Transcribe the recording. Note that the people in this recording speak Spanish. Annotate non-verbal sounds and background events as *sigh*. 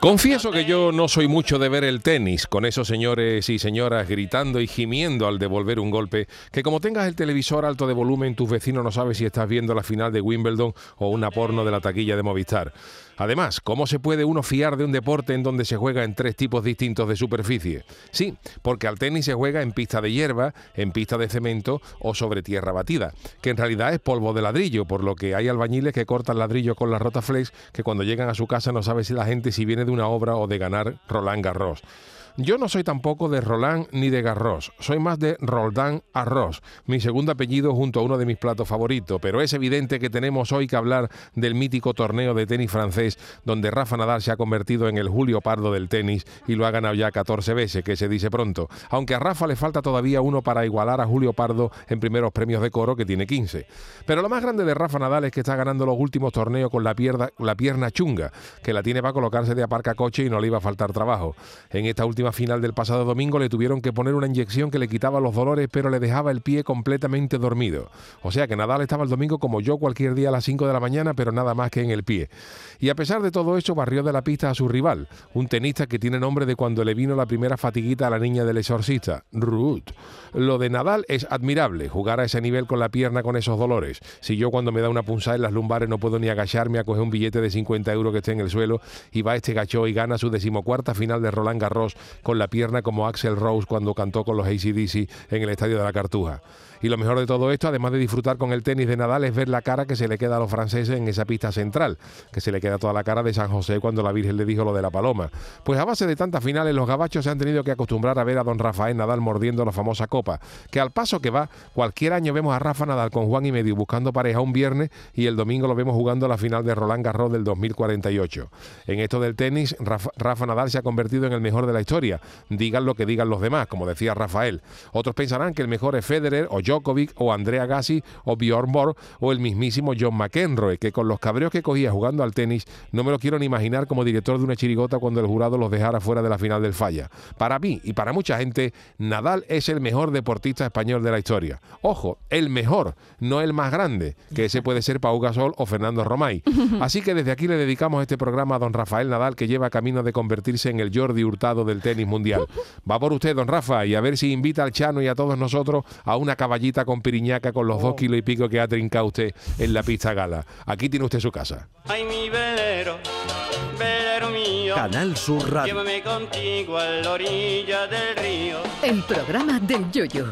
Confieso que yo no soy mucho de ver el tenis, con esos señores y señoras gritando y gimiendo al devolver un golpe, que como tengas el televisor alto de volumen, tus vecinos no saben si estás viendo la final de Wimbledon o una porno de la taquilla de Movistar. Además, ¿cómo se puede uno fiar de un deporte en donde se juega en tres tipos distintos de superficie? Sí, porque al tenis se juega en pista de hierba, en pista de cemento o sobre tierra batida, que en realidad es polvo de ladrillo, por lo que hay albañiles que cortan ladrillo con la rotaflex que cuando llegan a su casa no sabe si la gente si viene de una obra o de ganar Roland Garros. Yo no soy tampoco de Roland ni de Garros, soy más de Roldán Arroz, mi segundo apellido junto a uno de mis platos favoritos, pero es evidente que tenemos hoy que hablar del mítico torneo de tenis francés donde Rafa Nadal se ha convertido en el Julio Pardo del tenis y lo ha ganado ya 14 veces, que se dice pronto, aunque a Rafa le falta todavía uno para igualar a Julio Pardo en primeros premios de coro que tiene 15. Pero lo más grande de Rafa Nadal es que está ganando los últimos torneos con la pierna, la pierna chunga, que la tiene para colocarse de aparca coche y no le iba a faltar trabajo. En esta última final del pasado domingo le tuvieron que poner una inyección que le quitaba los dolores, pero le dejaba el pie completamente dormido. O sea que Nadal estaba el domingo como yo cualquier día a las 5 de la mañana, pero nada más que en el pie. Y a pesar de todo eso, barrió de la pista a su rival, un tenista que tiene nombre de cuando le vino la primera fatiguita a la niña del exorcista, Ruth. Lo de Nadal es admirable, jugar a ese nivel con la pierna con esos dolores. Si yo cuando me da una punzada en las lumbares no puedo ni agacharme a coger un billete de 50 euros que esté en el suelo y va este gacho y gana su decimocuarta final de Roland Garros con la pierna como Axel Rose cuando cantó con los ACDC en el estadio de la Cartuja. Y lo mejor de todo esto, además de disfrutar con el tenis de Nadal, es ver la cara que se le queda a los franceses en esa pista central, que se le queda toda la cara de San José cuando la Virgen le dijo lo de la paloma. Pues a base de tantas finales, los gabachos se han tenido que acostumbrar a ver a don Rafael Nadal mordiendo la famosa copa, que al paso que va, cualquier año vemos a Rafa Nadal con Juan y medio buscando pareja un viernes y el domingo lo vemos jugando la final de Roland Garros del 2048. En esto del tenis, Rafa, Rafa Nadal se ha convertido en el mejor de la historia, digan lo que digan los demás, como decía Rafael. Otros pensarán que el mejor es Federer o Djokovic o Andrea Gassi o Bjorn Borg o el mismísimo John McEnroe, que con los cabreos que cogía jugando al tenis no me lo quiero ni imaginar como director de una chirigota cuando el jurado los dejara fuera de la final del falla. Para mí y para mucha gente, Nadal es el mejor deportista español de la historia. Ojo, el mejor, no el más grande, que ese puede ser Pau Gasol o Fernando Romay. *laughs* Así que desde aquí le dedicamos este programa a don Rafael Nadal, que lleva camino de convertirse en el Jordi Hurtado del tenis mundial. Va por usted, don Rafa, y a ver si invita al Chano y a todos nosotros a una caballita con piriñaca con los dos kilos y pico que ha trincado usted en la pista gala. Aquí tiene usted su casa. Ay, mi velero, velero mío, Canal Sur Radio. llévame contigo a la orilla del río. El programa del Yoyo.